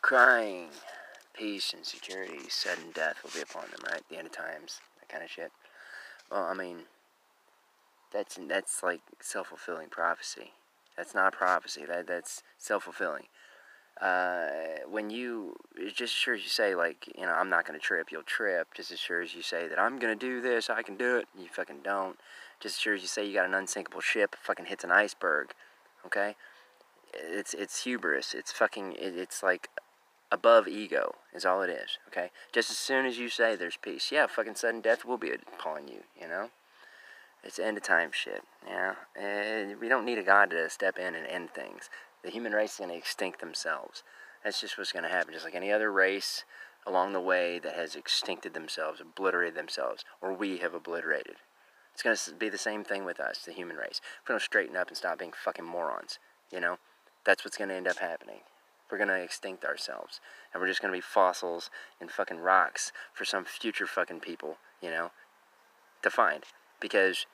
crying, peace and security, sudden death will be upon them, right? The end of times, that kind of shit. Well, I mean, that's that's like self-fulfilling prophecy. That's not prophecy. That that's self-fulfilling. Uh, when you just as sure as you say like you know I'm not gonna trip, you'll trip. Just as sure as you say that I'm gonna do this, I can do it, you fucking don't. Just as sure as you say you got an unsinkable ship, fucking hits an iceberg. Okay, it's it's hubris. It's fucking. It, it's like above ego is all it is. Okay, just as soon as you say there's peace, yeah, fucking sudden death will be upon you. You know. It's end of time shit. Yeah, and we don't need a god to step in and end things. The human race is to extinct themselves. That's just what's going to happen. Just like any other race along the way that has extincted themselves, obliterated themselves, or we have obliterated. It's going to be the same thing with us, the human race. If we don't straighten up and stop being fucking morons, you know, that's what's going to end up happening. We're going to extinct ourselves. And we're just going to be fossils and fucking rocks for some future fucking people, you know, to find because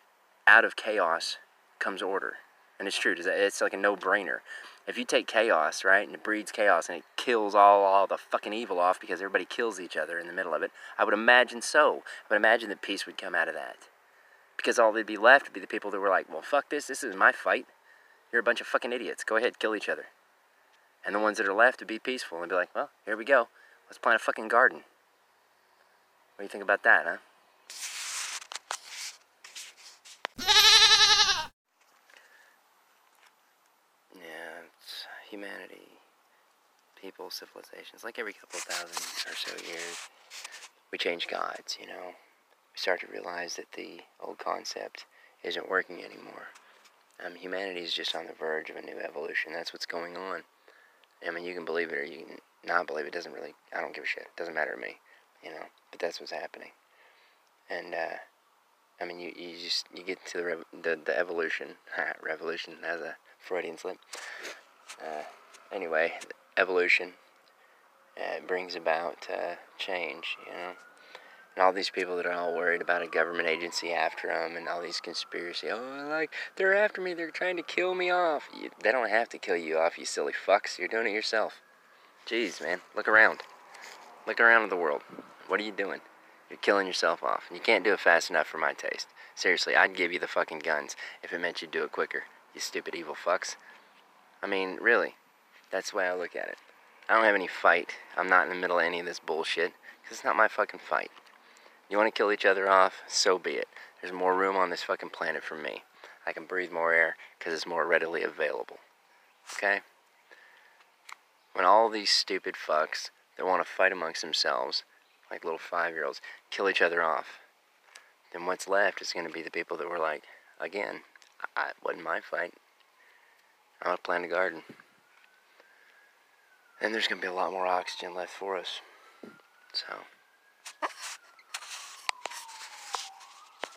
out of chaos comes order. And it's true. It's like a no-brainer. If you take chaos, right, and it breeds chaos and it kills all, all the fucking evil off because everybody kills each other in the middle of it, I would imagine so. I would imagine that peace would come out of that. Because all they'd be left would be the people that were like, well, fuck this. This is my fight. You're a bunch of fucking idiots. Go ahead, kill each other. And the ones that are left would be peaceful and be like, well, here we go. Let's plant a fucking garden. What do you think about that, huh? Yeah, humanity, people, civilizations, like every couple thousand or so years, we change gods, you know. We start to realize that the old concept isn't working anymore. Um, humanity is just on the verge of a new evolution. That's what's going on. I mean, you can believe it or you can not believe it. Doesn't really, I don't give a shit. It doesn't matter to me, you know. But that's what's happening. And, uh, I mean, you, you just, you get to the, rev the, the evolution, revolution as a Freudian slip. Uh, anyway, evolution uh, brings about uh, change, you know. And all these people that are all worried about a government agency after them and all these conspiracy, oh, like, they're after me, they're trying to kill me off. You, they don't have to kill you off, you silly fucks. You're doing it yourself. Jeez, man, look around. Look around at the world. What are you doing? You're killing yourself off. And you can't do it fast enough for my taste. Seriously, I'd give you the fucking guns if it meant you'd do it quicker. You stupid evil fucks. I mean, really, that's the way I look at it. I don't have any fight. I'm not in the middle of any of this bullshit, because it's not my fucking fight. You want to kill each other off? So be it. There's more room on this fucking planet for me. I can breathe more air because it's more readily available. Okay? When all these stupid fucks that want to fight amongst themselves, like little five year olds, kill each other off, then what's left is going to be the people that were like, again, I, it wasn't my fight. I want to plant a garden. And there's going to be a lot more oxygen left for us. So.